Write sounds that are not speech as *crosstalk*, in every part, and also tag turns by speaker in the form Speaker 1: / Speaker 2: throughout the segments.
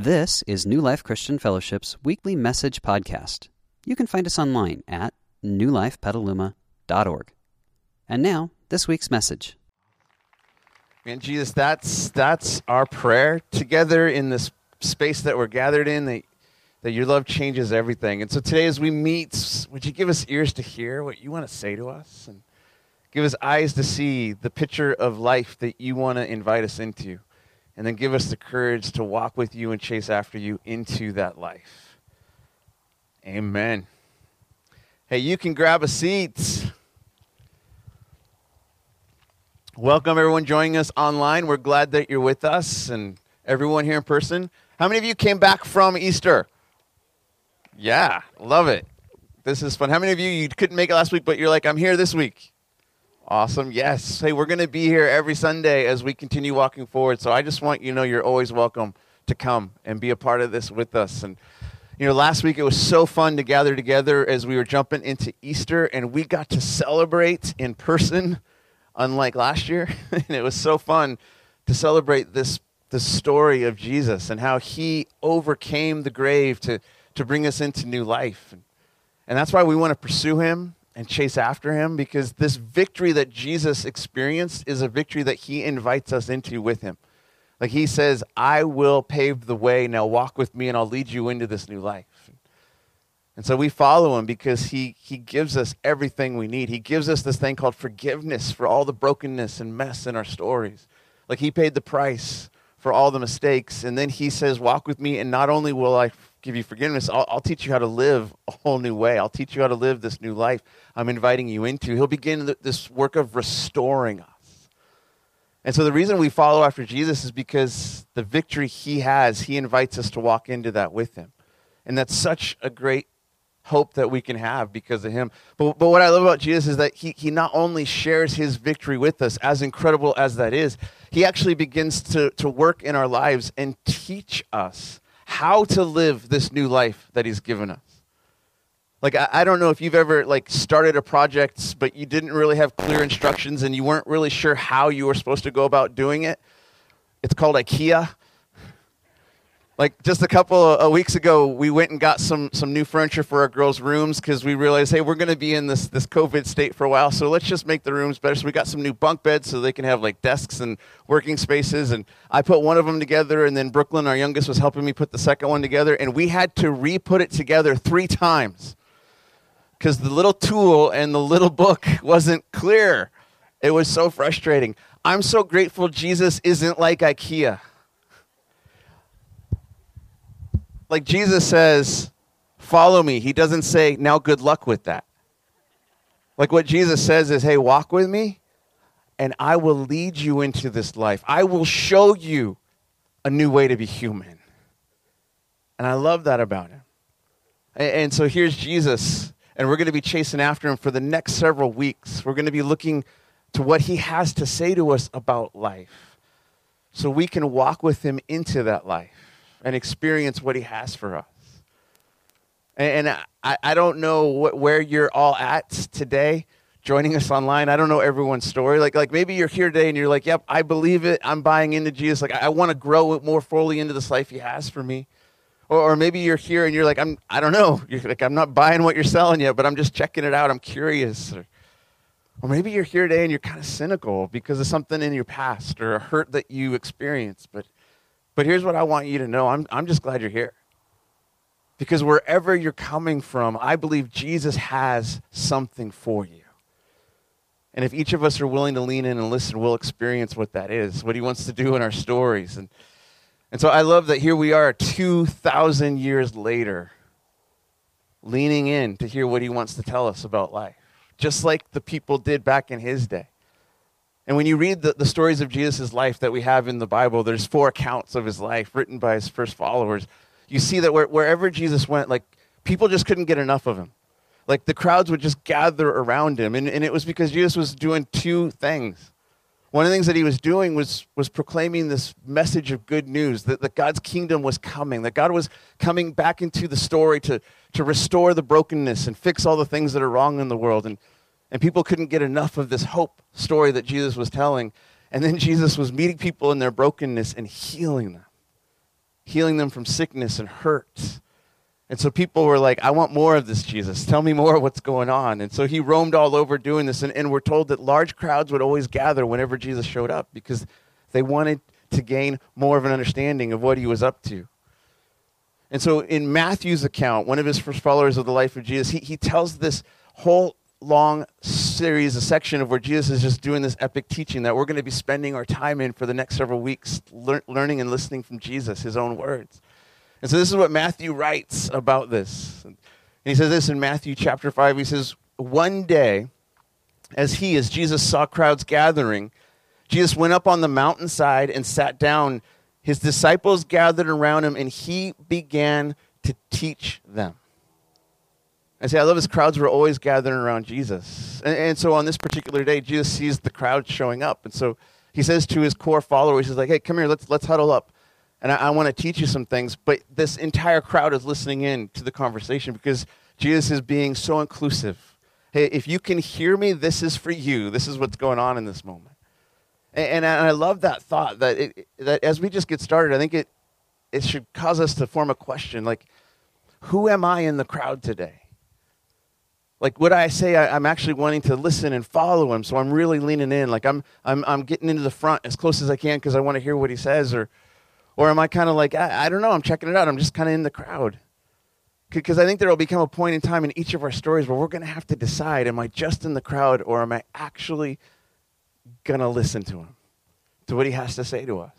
Speaker 1: This is New Life Christian Fellowship's weekly message podcast. You can find us online at newlifepetaluma.org. And now, this week's message.
Speaker 2: And Jesus, that's that's our prayer together in this space that we're gathered in. That that your love changes everything. And so today, as we meet, would you give us ears to hear what you want to say to us, and give us eyes to see the picture of life that you want to invite us into, and then give us the courage to walk with you and chase after you into that life. Amen. Hey, you can grab a seat. Welcome, everyone joining us online. We're glad that you're with us and everyone here in person. How many of you came back from Easter? Yeah, love it. This is fun. How many of you you couldn't make it last week, but you're like, I'm here this week? Awesome. Yes. Hey, we're going to be here every Sunday as we continue walking forward. So I just want you to know you're always welcome to come and be a part of this with us. And you know, last week it was so fun to gather together as we were jumping into Easter, and we got to celebrate in person, unlike last year. *laughs* and it was so fun to celebrate this the story of Jesus and how he overcame the grave to, to bring us into new life. And that's why we want to pursue him and chase after him because this victory that Jesus experienced is a victory that he invites us into with him. Like he says, I will pave the way. Now walk with me and I'll lead you into this new life. And so we follow him because he, he gives us everything we need. He gives us this thing called forgiveness for all the brokenness and mess in our stories. Like he paid the price for all the mistakes. And then he says, Walk with me, and not only will I give you forgiveness. I'll, I'll, teach you how to live a whole new way. I'll teach you how to live this new life I'm inviting you into. He'll begin th- this work of restoring us. And so the reason we follow after Jesus is because the victory he has, he invites us to walk into that with him. And that's such a great hope that we can have because of him. But, but what I love about Jesus is that he, he not only shares his victory with us, as incredible as that is, he actually begins to, to work in our lives and teach us how to live this new life that he's given us. Like I, I, don't know if you've ever like started a project but you didn't really have clear instructions and you weren't really sure how you were supposed to go about doing it. It's called IKEA. Like just a couple of weeks ago, we went and got some some new furniture for our girls' rooms because we realized, hey, we're going to be in this this COVID state for a while, so let's just make the rooms better. So we got some new bunk beds so they can have like desks and working spaces. And I put one of them together, and then Brooklyn, our youngest, was helping me put the second one together, and we had to re-put it together three times because the little tool and the little book *laughs* wasn't clear. It was so frustrating. I'm so grateful Jesus isn't like IKEA. Like Jesus says, follow me. He doesn't say, now good luck with that. Like what Jesus says is, hey, walk with me, and I will lead you into this life. I will show you a new way to be human. And I love that about him. And, so here's Jesus, and we're going to be chasing after him for the next several weeks. We're going to be looking to what he has to say to us about life so we can walk with him into that life and experience what he has for us. And, I, I don't know what, where you're all at today joining us online. I don't know everyone's story. Like, like maybe you're here today and you're like, yep, I believe it. I'm buying into Jesus. Like, I, I want to grow more fully into this life he has for me. Or, or maybe you're here and you're like, I'm, I don't know. You're like, I'm not buying what you're selling yet, but I'm just checking it out. I'm curious. Or, or maybe you're here today and you're kind of cynical because of something in your past or a hurt that you experienced. But but here's what I want you to know I'm, I'm just glad you're here. Because wherever you're coming from, I believe Jesus has something for you. And if each of us are willing to lean in and listen, we'll experience what that is, what he wants to do in our stories. And, and so I love that here we are 2,000 years later, leaning in to hear what he wants to tell us about life, just like the people did back in his day. And when you read the, the stories of Jesus' life that we have in the Bible, there's four accounts of his life written by his first followers. You see that where, wherever Jesus went, like people just couldn't get enough of him. Like the crowds would just gather around him. And, and it was because Jesus was doing two things. One of the things that he was doing was, was proclaiming this message of good news that, that God's kingdom was coming, that God was coming back into the story to, to restore the brokenness and fix all the things that are wrong in the world. And and people couldn't get enough of this hope story that Jesus was telling. And then Jesus was meeting people in their brokenness and healing them. healing them from sickness and hurt. And so people were like, I want more of this, Jesus. Tell me more of what's going on. And so he roamed all over doing this. And, and we're told that large crowds would always gather whenever Jesus showed up because they wanted to gain more of an understanding of what he was up to. And so in Matthew's account, one of his first followers of the life of Jesus, he, he tells this whole long series, a section of where Jesus is just doing this epic teaching that we're going to be spending our time in for the next several weeks, lear- learning and listening from Jesus, his own words. And so this is what Matthew writes about this. And he says this in Matthew chapter 5. He says, One day, as he, as Jesus saw crowds gathering, Jesus went up on the mountainside and sat down. His disciples gathered around him, and he began to teach them. I say, I love his crowds were always gathering around Jesus. And, and, so on this particular day, Jesus sees the crowd showing up. And so he says to his core followers, he's like, hey, come here, let's, let's huddle up. And I, I want to teach you some things. But this entire crowd is listening in to the conversation because Jesus is being so inclusive. Hey, if you can hear me, this is for you. This is what's going on in this moment. And, and I love that thought that, it, that as we just get started, I think it, it should cause us to form a question like, who am I in the crowd today? Like, would I say I, am actually wanting to listen and follow him? So I'm really leaning in. Like, I'm, I'm, I'm getting into the front as close as I can because I want to hear what he says. Or, or am I kind of like, I, I don't know, I'm checking it out. I'm just kind of in the crowd. Because I think there will become a point in time in each of our stories where we're going to have to decide am I just in the crowd or am I actually going to listen to him, to what he has to say to us?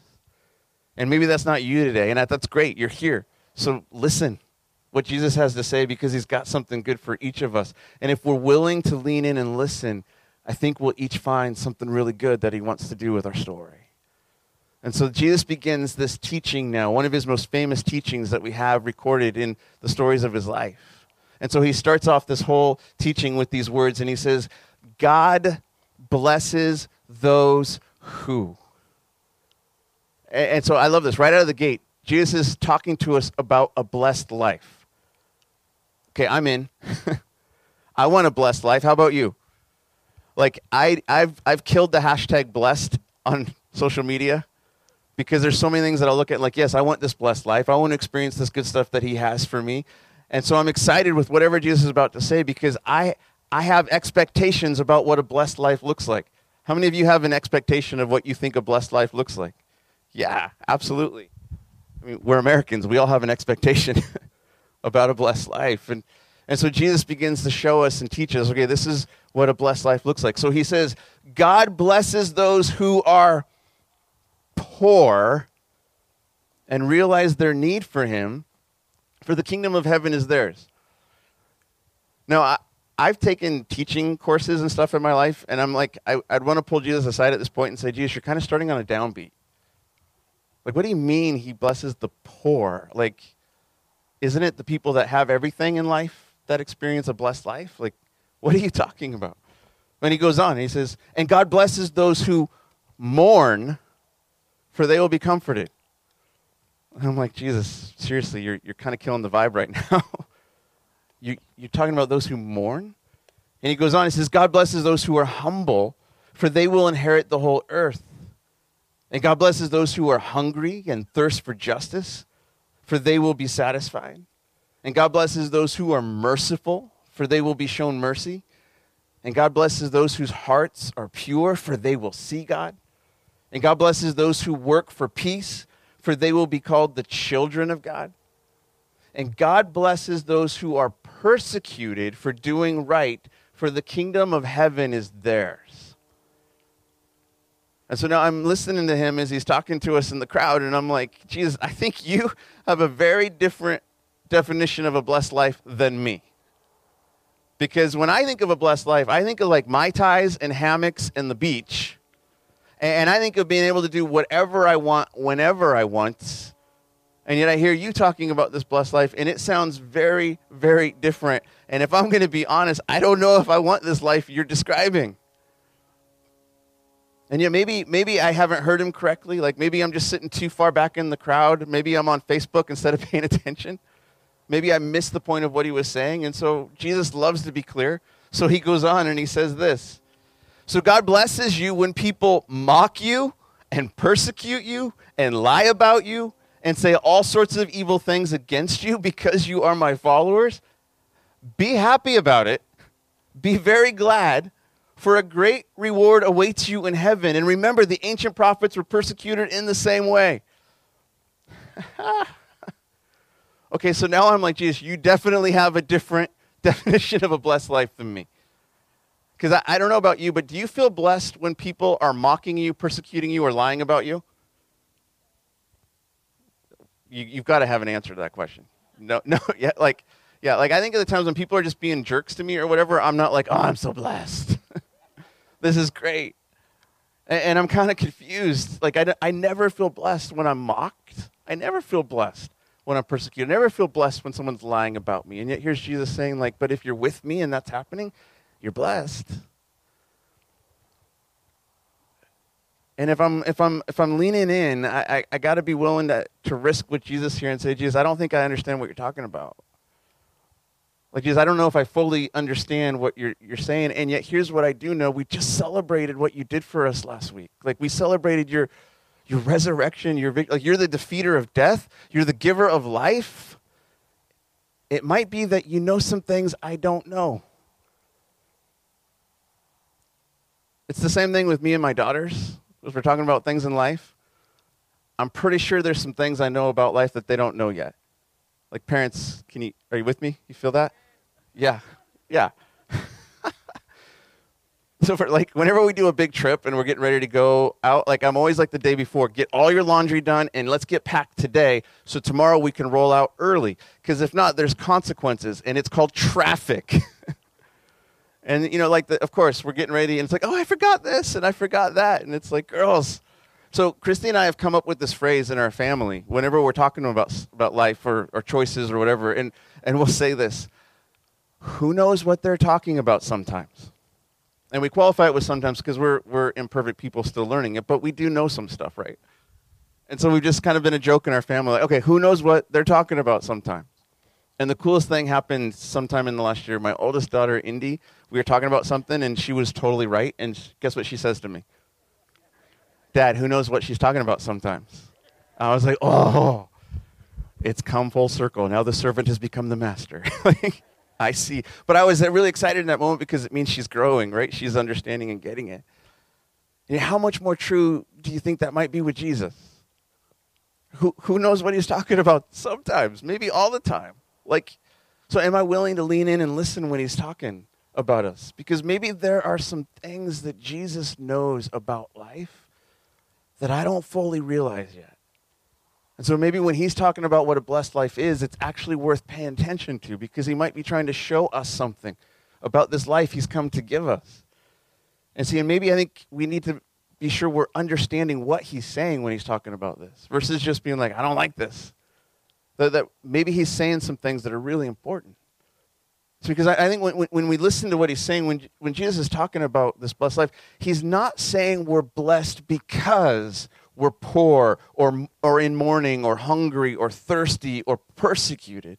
Speaker 2: And maybe that's not you today, and that, that's great. You're here. So listen what Jesus has to say because he's got something good for each of us. And if we're willing to lean in and listen, I think we'll each find something really good that he wants to do with our story. And so Jesus begins this teaching now, one of his most famous teachings that we have recorded in the stories of his life. And so he starts off this whole teaching with these words, and he says, God blesses those who. And, so I love this. Right out of the gate, Jesus is talking to us about a blessed life. Okay, I'm in. *laughs* I want a blessed life. How about you? Like I, I've I've killed the hashtag blessed on *laughs* social media because there's so many things that I'll look at like, yes, I want this blessed life. I want to experience this good stuff that he has for me. And so I'm excited with whatever Jesus is about to say because I I have expectations about what a blessed life looks like. How many of you have an expectation of what you think a blessed life looks like? Yeah, absolutely. I mean, we're Americans. We all have an expectation. *laughs* about a blessed life. And, and so Jesus begins to show us and teach us okay, this is what a blessed life looks like. So he says, God blesses those who are poor and realize their need for him, for the kingdom of heaven is theirs. Now, I, I've taken teaching courses and stuff in my life, and I'm like, I, would want to pull Jesus aside at this point and say, Jesus, you're kind of starting on a downbeat. Like, what do you mean he blesses the poor? Like, isn't it the people that have everything in life that experience a blessed life? Like, what are you *laughs* talking about? And he goes on, he says, And God blesses those who mourn, for they will be comforted. And I'm like, Jesus, seriously, you're, you're kind of killing the vibe right *laughs* now. you, you're talking about those who mourn? And he goes on, he says, God blesses those who are humble, for they will inherit the whole earth. And God blesses those who are hungry and thirst for justice, for they will be satisfied. And God blesses those who are merciful, for they will be shown mercy. And God blesses those whose hearts are pure, for they will see God. And God blesses those who work for peace, for they will be called the children of God. And God blesses those who are persecuted for doing right, for the kingdom of heaven is theirs. And so now I'm listening to him as he's talking to us in the crowd, and I'm like, Jesus, I think you have a very different definition of a blessed life than me. Because when I think of a blessed life, I think of like mai tais and hammocks and the beach. And I think of being able to do whatever I want whenever I want. And yet I hear you talking about this blessed life, and it sounds very, very different. And if I'm going to be honest, I don't know if I want this life you're describing. And yet maybe maybe I haven't heard him correctly. Like maybe I'm just sitting too far back in the crowd. Maybe I'm on Facebook instead of *laughs* paying attention. Maybe I missed the point of what he was saying. And so Jesus loves to be clear. So he goes on and he says this. So God blesses you when people mock you and persecute you and lie about you and say all sorts of evil things against you because you are my followers, be happy about it. Be very glad, for a great reward awaits you in heaven. And remember, the ancient prophets were persecuted in the same way. *laughs* okay, so now I'm like, Jesus, you definitely have a different *laughs* definition of a blessed life than me. Because I, I, don't know about you, but do you feel blessed when people are mocking you, persecuting you, or lying about you? you you've got to have an answer to that question. No, *laughs* no, yeah, like, yeah, like I think of the times when people are just being jerks to me or whatever, I'm not like, oh, I'm so blessed. This is great. And, and I'm kind of confused. Like, I, I never feel blessed when I'm mocked. I never feel blessed when I'm persecuted. I never feel blessed when someone's lying about me. And yet here's Jesus saying, like, but if you're with me and that's happening, you're blessed. And if I'm if I'm if I'm leaning in, I, I, I got to be willing to to risk with Jesus here and say, Jesus, I don't think I understand what you're talking about. Like Jesus, I don't know if I fully understand what you're you're saying, and yet here's what I do know: we just celebrated what you did for us last week. Like we celebrated your your resurrection, your like you're the defeater of death, you're the giver of life. It might be that you know some things I don't know. It's the same thing with me and my daughters. As we're talking about things in life, I'm pretty sure there's some things I know about life that they don't know yet. Like parents, can you are you with me? You feel that? Yeah. Yeah. *laughs* so for like whenever we do a big trip and we're getting ready to go out, like I'm always like the day before, get all your laundry done and let's get packed today so tomorrow we can roll out early. Because if not, there's consequences and it's called traffic. *laughs* And, you know, like, the, of course, we're getting ready, and it's like, oh, I forgot this, and I forgot that. And it's like, girls. So, Christy and I have come up with this phrase in our family whenever we're talking about, about life or, or choices or whatever, and, and we'll say this Who knows what they're talking about sometimes? And we qualify it with sometimes because we're, we're imperfect people still learning it, but we do know some stuff, right? And so we've just kind of been a joke in our family like, okay, who knows what they're talking about sometimes? And the coolest thing happened sometime in the last year. My oldest daughter, Indy, we were talking about something and she was totally right. And guess what she says to me? Dad, who knows what she's talking about sometimes? I was like, oh, it's come full circle. Now the servant has become the master. *laughs* I see. But I was really excited in that moment because it means she's growing, right? She's understanding and getting it. And how much more true do you think that might be with Jesus? Who, who knows what he's talking about sometimes, maybe all the time. Like, so am I willing to lean in and listen when he's talking about us? Because maybe there are some things that Jesus knows about life that I don't fully realize yet. And so maybe when he's talking about what a blessed life is, it's actually worth paying attention to because he might be trying to show us something about this life he's come to give us. And see, and maybe I think we need to be sure we're understanding what he's saying when he's talking about this versus just being like, I don't like this. That, that maybe he's saying some things that are really important. It's because I, think when, when we listen to what he's saying, when, when Jesus is talking about this blessed life, he's not saying we're blessed because we're poor or, or in mourning or hungry or thirsty or persecuted.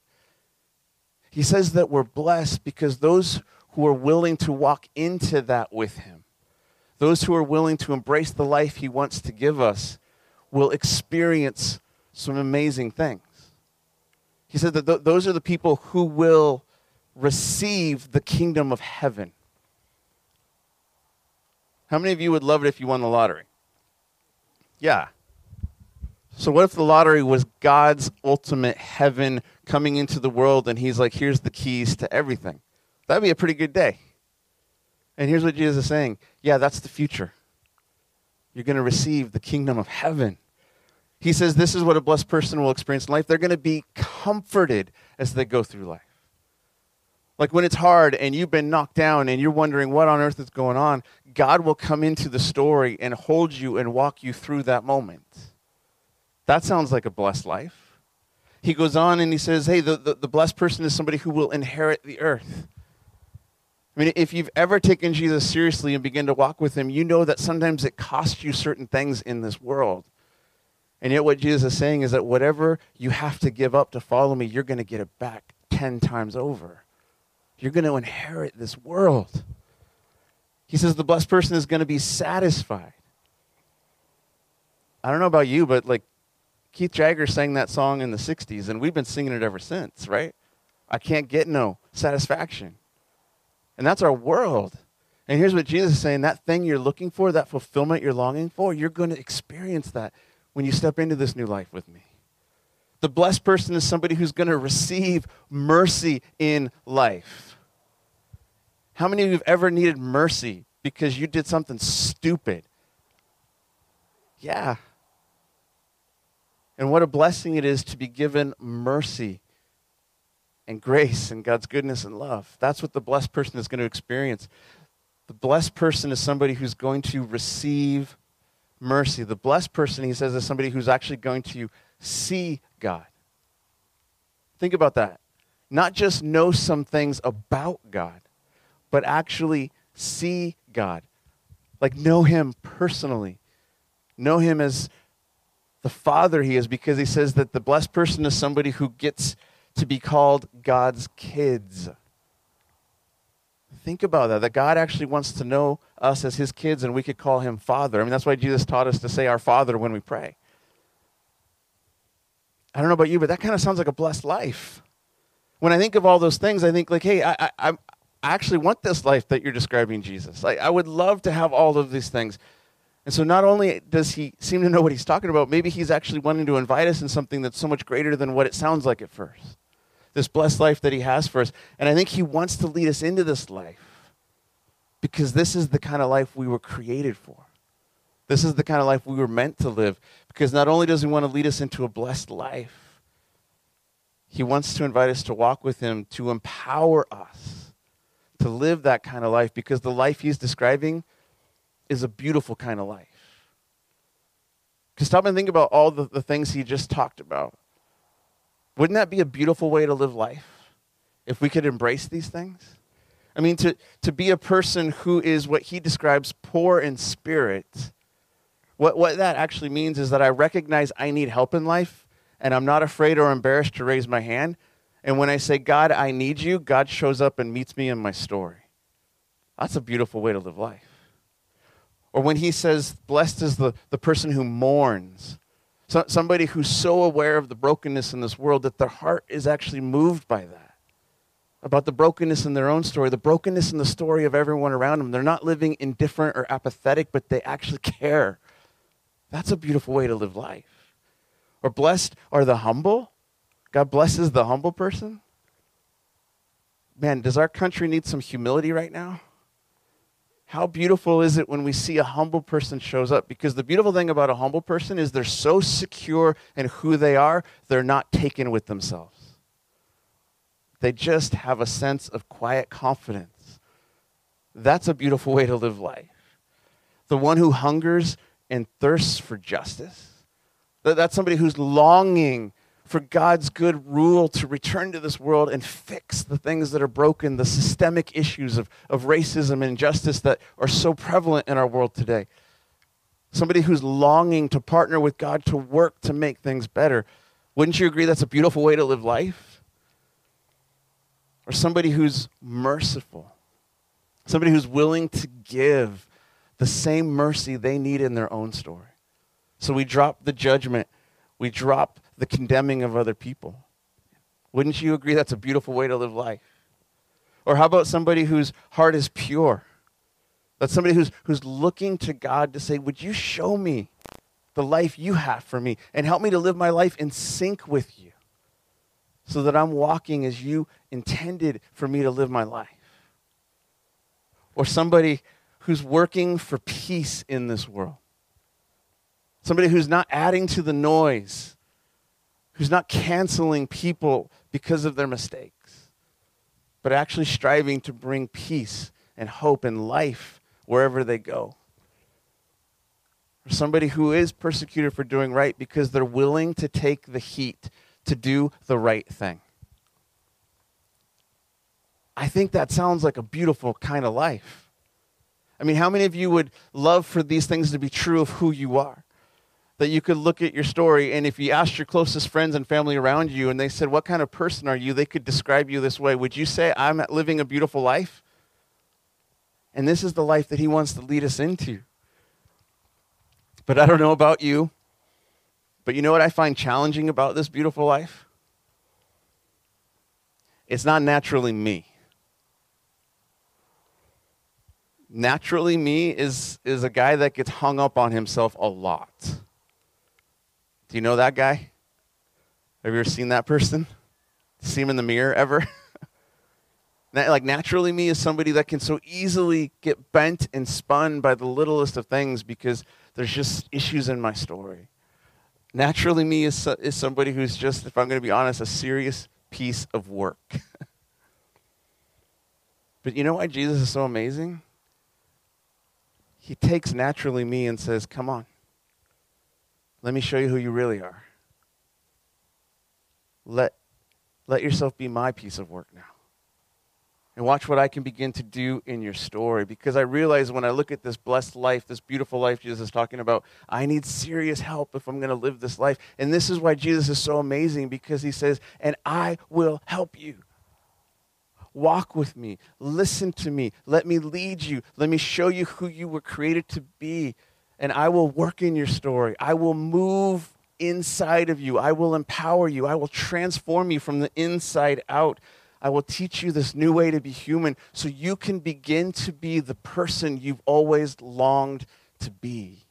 Speaker 2: He says that we're blessed because those who are willing to walk into that with him, those who are willing to embrace the life he wants to give us, will experience some amazing things. He said that th- those are the people who will receive the kingdom of heaven. How many of you would love it if you won the lottery? Yeah. So, what if the lottery was God's ultimate heaven coming into the world and He's like, here's the keys to everything? That'd be a pretty good day. And here's what Jesus is saying yeah, that's the future. You're going to receive the kingdom of heaven. He says this is what a blessed person will experience in life. They're going to be comforted as they go through life. Like when it's hard and you've been knocked down and you're wondering what on earth is going on, God will come into the story and hold you and walk you through that moment. That sounds like a blessed life. He goes on and he says, hey, the, the, the blessed person is somebody who will inherit the earth. I mean, if you've ever taken Jesus seriously and begin to walk with him, you know that sometimes it costs you certain things in this world. And yet, what Jesus is saying is that whatever you have to give up to follow me, you're going to get it back 10 times over. You're going to inherit this world. He says the blessed person is going to be satisfied. I don't know about you, but like Keith Jagger sang that song in the 60s, and we've been singing it ever since, right? I can't get no satisfaction. And that's our world. And here's what Jesus is saying that thing you're looking for, that fulfillment you're longing for, you're going to experience that when you step into this new life with me. The blessed person is somebody who's going to receive mercy in life. How many of you have ever needed mercy because you did something stupid? Yeah. And what a blessing it is to be given mercy and grace and God's goodness and love. That's what the blessed person is going to experience. The blessed person is somebody who's going to receive mercy. The blessed person, he says, is somebody who's actually going to see God. Think about that. Not just know some things about God, but actually see God. Like know Him personally. Know Him as the Father He is, because He says that the blessed person is somebody who gets to be called God's kids. Think about that, that God actually wants to know us as His kids, and we could call Him Father. I mean, that's why Jesus taught us to say our Father when we pray. I don't know about you, but that kind of sounds like a blessed life. When I think of all those things, I think like, hey, I, I, I actually want this life that you're describing, Jesus. Like, I would love to have all of these things. And so not only does he seem to know what he's talking about, maybe he's actually wanting to invite us in something that's so much greater than what it sounds like at first. This blessed life that he has for us. And I think he wants to lead us into this life because this is the kind of life we were created for. This is the kind of life we were meant to live because not only does he want to lead us into a blessed life, he wants to invite us to walk with him to empower us to live that kind of life because the life he's describing is a beautiful kind of life. Because stop and think about all the, the things he just talked about. Wouldn't that be a beautiful way to live life if we could embrace these things? I mean, to, to be a person who is what he describes poor in spirit what, what that actually means is that I recognize I need help in life, and I'm not afraid or embarrassed to raise my hand. And when I say, God, I need you, God shows up and meets me in my story. That's a beautiful way to live life. Or when he says, Blessed is the, the person who mourns, so, somebody who's so aware of the brokenness in this world that their heart is actually moved by that. About the brokenness in their own story, the brokenness in the story of everyone around them. They're not living indifferent or apathetic, but they actually *laughs* care that's a beautiful way to live life. Or blessed are the humble. God blesses the humble person. Man, does our country need some humility right now? How beautiful is it when we see a humble person shows up? Because the beautiful thing about a humble person is they're so secure in who they are, they're not taken with themselves. They just have a sense of quiet confidence. That's a beautiful way to live life. The one who hungers and thirsts for justice. That's somebody who's longing for God's good rule to return to this world and fix the things that are broken, the systemic issues of, of racism and injustice that are so prevalent in our world today. Somebody who's longing to partner with God to work to make things better. Wouldn't you agree that's a beautiful way to live life? Or somebody who's merciful, somebody who's willing to give the same mercy they need in their own story. So we drop the judgment, we drop the condemning of other people. Wouldn't you agree that's a beautiful way to live life? Or how about somebody whose heart is pure? That's somebody who's, who's looking to God to say, Would you show me the life you have for me and help me to live my life in sync with you so that I'm walking as you intended for me to live my life? Or somebody who's working for peace in this world. Somebody who's not adding to the noise, who's not canceling people because of their mistakes, but actually striving to bring peace and hope and life wherever they go. Or somebody who is persecuted for doing right because they're willing to take the heat to do the right thing. I think that sounds like a beautiful kind of life. I mean, how many of you would love for these things to be true of who you are? That you could look at your story, and if you asked your closest friends and family around you, and they said, What kind of person are you? they could describe you this way. Would you say, I'm living a beautiful life? And this is the life that He wants to lead us into. But I don't know about you, But you know what I find challenging about this beautiful life? It's not naturally me. Naturally, me is, is a guy that gets hung up on himself a lot. Do you know that guy? Have you ever seen that person? See him in the mirror ever? *laughs* like naturally me is somebody that can so easily get bent and spun by the littlest of things because there's just issues in my story. Naturally me is, is somebody who's just, if I'm going to be honest, a serious piece of work. *laughs* but you know why Jesus is so amazing? He takes naturally me and says, Come on, let me show you who you really are. Let, let yourself be my piece of work now. And watch what I can begin to do in your story. Because I realize when I look at this blessed life, this beautiful life Jesus is talking about, I need serious help if I'm going to live this life. And this is why Jesus is so amazing because he says, And I will help you. Walk with me. Listen to me. Let me lead you. Let me show you who you were created to be. And I will work in your story. I will move inside of you. I will empower you. I will transform you from the inside out. I will teach you this new way to be human so you can begin to be the person you've always longed to be.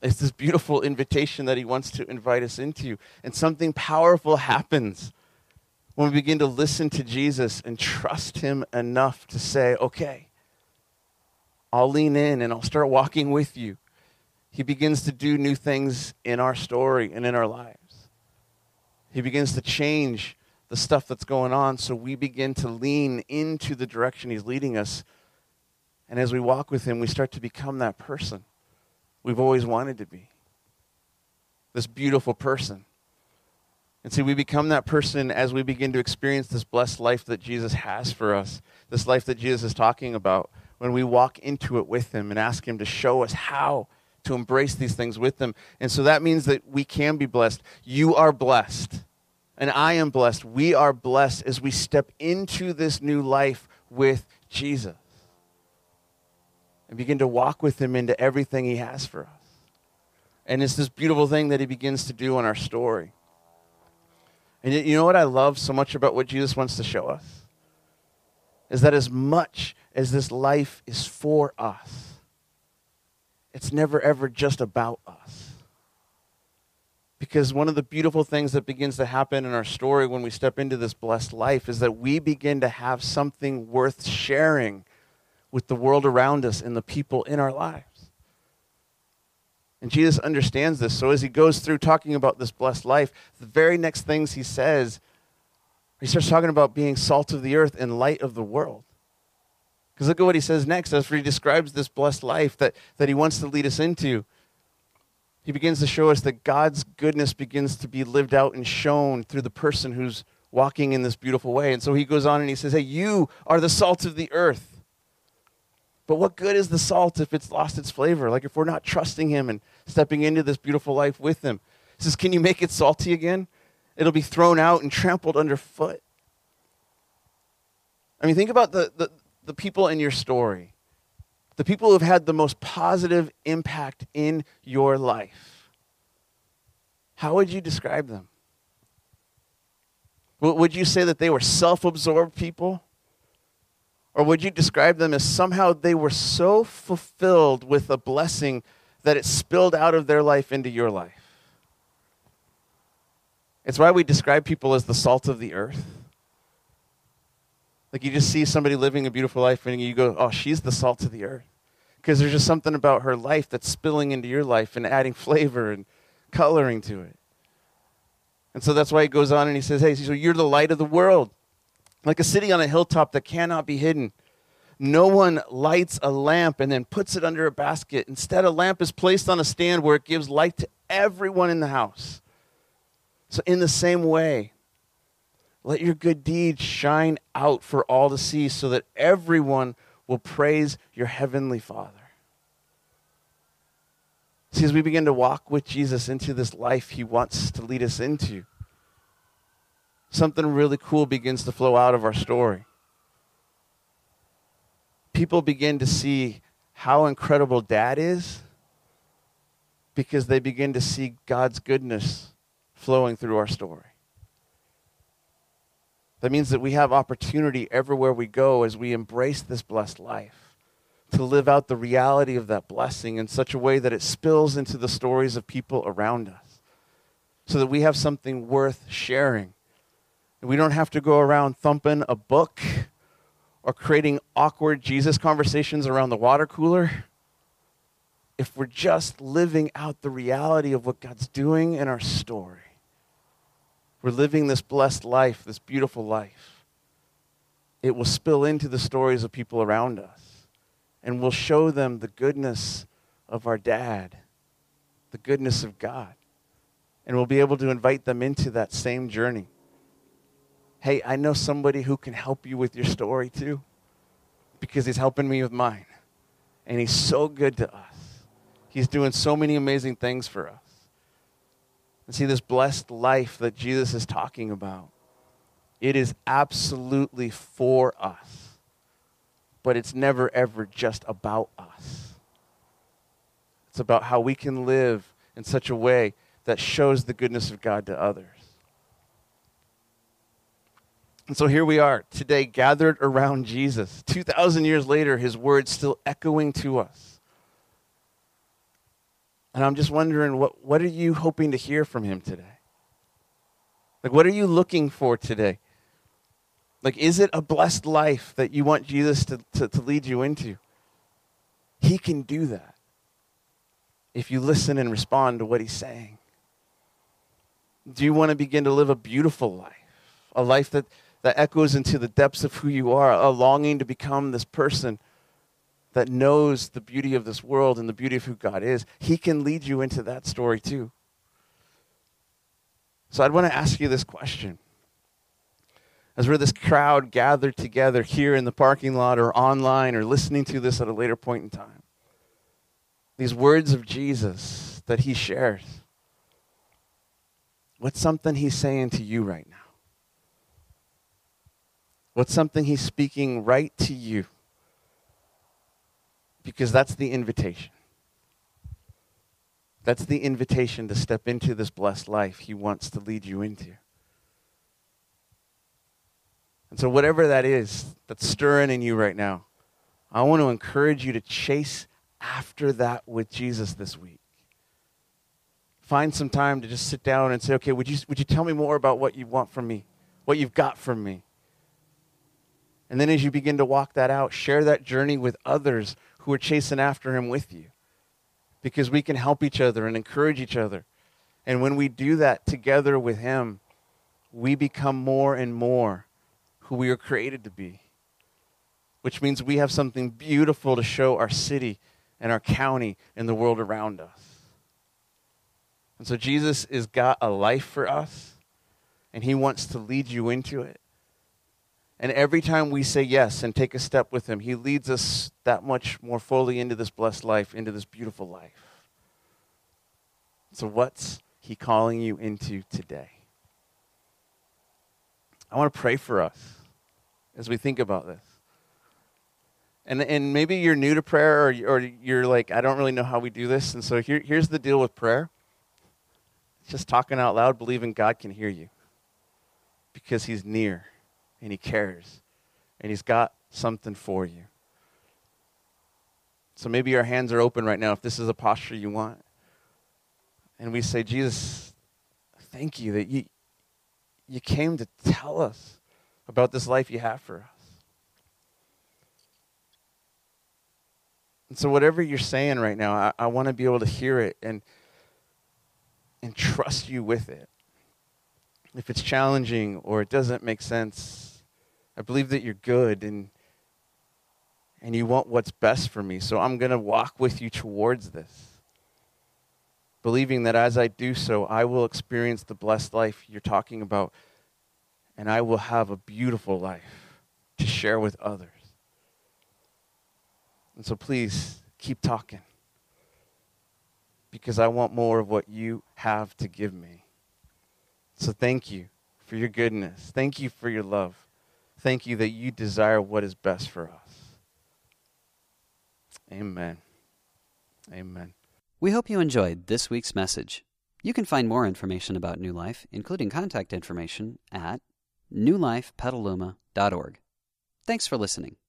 Speaker 2: It's this beautiful invitation that he wants to invite us into. And something powerful happens when we begin to listen to Jesus and trust him enough to say, okay, I'll lean in and I'll start walking with you. He begins to do new things in our story and in our lives. He begins to change the stuff that's going on so we begin to lean into the direction He's leading us. And as we walk with Him, we start to become that person we've always wanted to be this beautiful person. And see, we become that person as we begin to experience this blessed life that Jesus has for us, this life that Jesus is talking about, when we walk into it with Him and ask Him to show us how to embrace these things with Him. And so that means that we can be blessed. You are blessed and I am blessed. We are blessed as we step into this new life with Jesus and begin to walk with Him into everything He has for us. And it's this beautiful thing that He begins to do in our story. And you know what I love so much about what Jesus wants to show us? Is that as much as this life is for us, it's never ever just about us. Because one of the beautiful things that begins to happen in our story when we step into this blessed life is that we begin to have something worth sharing with the world around us and the people in our lives. And Jesus understands this. So as he goes through talking about this blessed life, the very next things he says, he starts talking about being salt of the earth and light of the world. Because look at what he says next after he describes this blessed life that, that he wants to lead us into he begins to show us that God's goodness begins to be lived out and shown through the person who's walking in this beautiful way. And so he goes on and he says, Hey, you are the salt of the earth. But what good is the salt if it's lost its flavor? Like if we're not trusting him and stepping into this beautiful life with him. He says, Can you make it salty again? It'll be thrown out and trampled underfoot. I mean, think about the, the, the people in your story the people who have had the most positive impact in your life, how would you describe them? Would you say that they were self absorbed people? Or would you describe them as somehow they were so fulfilled with a blessing that it spilled out of their life into your life? It's why we describe people as the salt of the earth. Like you just see somebody living a beautiful life and you go, oh, she's the salt of the earth. Because there's just something about her life that's spilling into your life and adding flavor and coloring to it. And so that's why he goes on and he says, hey, so you're the light of the world, like a city on a hilltop that cannot be hidden. No one lights a lamp and then puts it under a basket. Instead, a lamp is placed on a stand where it gives light to everyone in the house. So, in the same way, let your good deeds shine out for all to see so that everyone will praise your heavenly Father. See, as we begin to walk with Jesus into this life he wants to lead us into, something really cool begins to flow out of our story. People begin to see how incredible dad is because they begin to see God's goodness flowing through our story. That means that we have opportunity everywhere we go as we embrace this blessed life to live out the reality of that blessing in such a way that it spills into the stories of people around us so that we have something worth sharing. And we don't have to go around thumping a book or creating awkward Jesus conversations around the water cooler if we're just living out the reality of what God's doing in our story. We're living this blessed life, this beautiful life. It will spill into the stories of people around us, and we'll show them the goodness of our dad, the goodness of God, and we'll be able to invite them into that same journey. Hey, I know somebody who can help you with your story too, because he's helping me with mine, and he's so good to us. He's doing so many amazing things for us. And see, this blessed life that Jesus is talking about, it is absolutely for us. But it's never, ever just about us. It's about how we can live in such a way that shows the goodness of God to others. And so here we are today, gathered around Jesus. 2,000 years later, his words still echoing to us. And I'm just wondering, what, what are you hoping to hear from him today? Like, what are you looking for today? Like, is it a blessed life that you want Jesus to, to, to lead you into? He can do that if you listen and respond to what he's saying. Do you want to begin to live a beautiful life? A life that, that echoes into the depths of who you are, a longing to become this person that knows the beauty of this world and the beauty of who God is, He can lead you into that story too. So I'd want to ask you this question. As we're this crowd gathered together here in the parking lot or online or listening to this at a later point in time, these words of Jesus that He shares, what's something He's saying to you right now? What's something He's speaking right to you? Because that's the invitation. That's the invitation to step into this blessed life He wants to lead you into. And so, whatever that is that's stirring in you right now, I want to encourage you to chase after that with Jesus this week. Find some time to just sit down and say, okay, would you, would you tell me more about what you want from me, what you've got from me? And then as you begin to walk that out, share that journey with others who are chasing after him with you. Because we can help each other and encourage each other. And when we do that together with him, we become more and more who we are created to be. Which means we have something beautiful to show our city and our county and the world around us. And so Jesus has got a life for us, and he wants to lead you into it. And every time we say yes and take a step with Him, He leads us that much more fully into this blessed life, into this beautiful life. So, what's He calling you into today? I want to pray for us as we think about this. And, and maybe you're new to prayer or, or you're like, I don't really know how we do this. And so here, here's the deal with prayer just talking out loud, believing God can hear you because He's near and He cares, and He's got something for you. So maybe our hands are open right now if this is a posture you want. And we say, Jesus, thank you that you, you came to tell us about this life you have for us. And so, whatever you're saying right now, I, I want to be able to hear it and, and trust you with it. If it's challenging or it doesn't make sense, I believe that you're good and and you want what's best for me. So I'm going to walk with you towards this. Believing that as I do so, I will experience the blessed life you're talking about and I will have a beautiful life to share with others. And so please keep talking because I want more of what you have to give me. So thank you for your goodness. Thank you for your love. Thank you that you desire what is best for us. Amen. Amen.
Speaker 1: We hope you enjoyed this week's message. You can find more information about New Life, including contact information, at newlifepetaluma.org. Thanks for listening.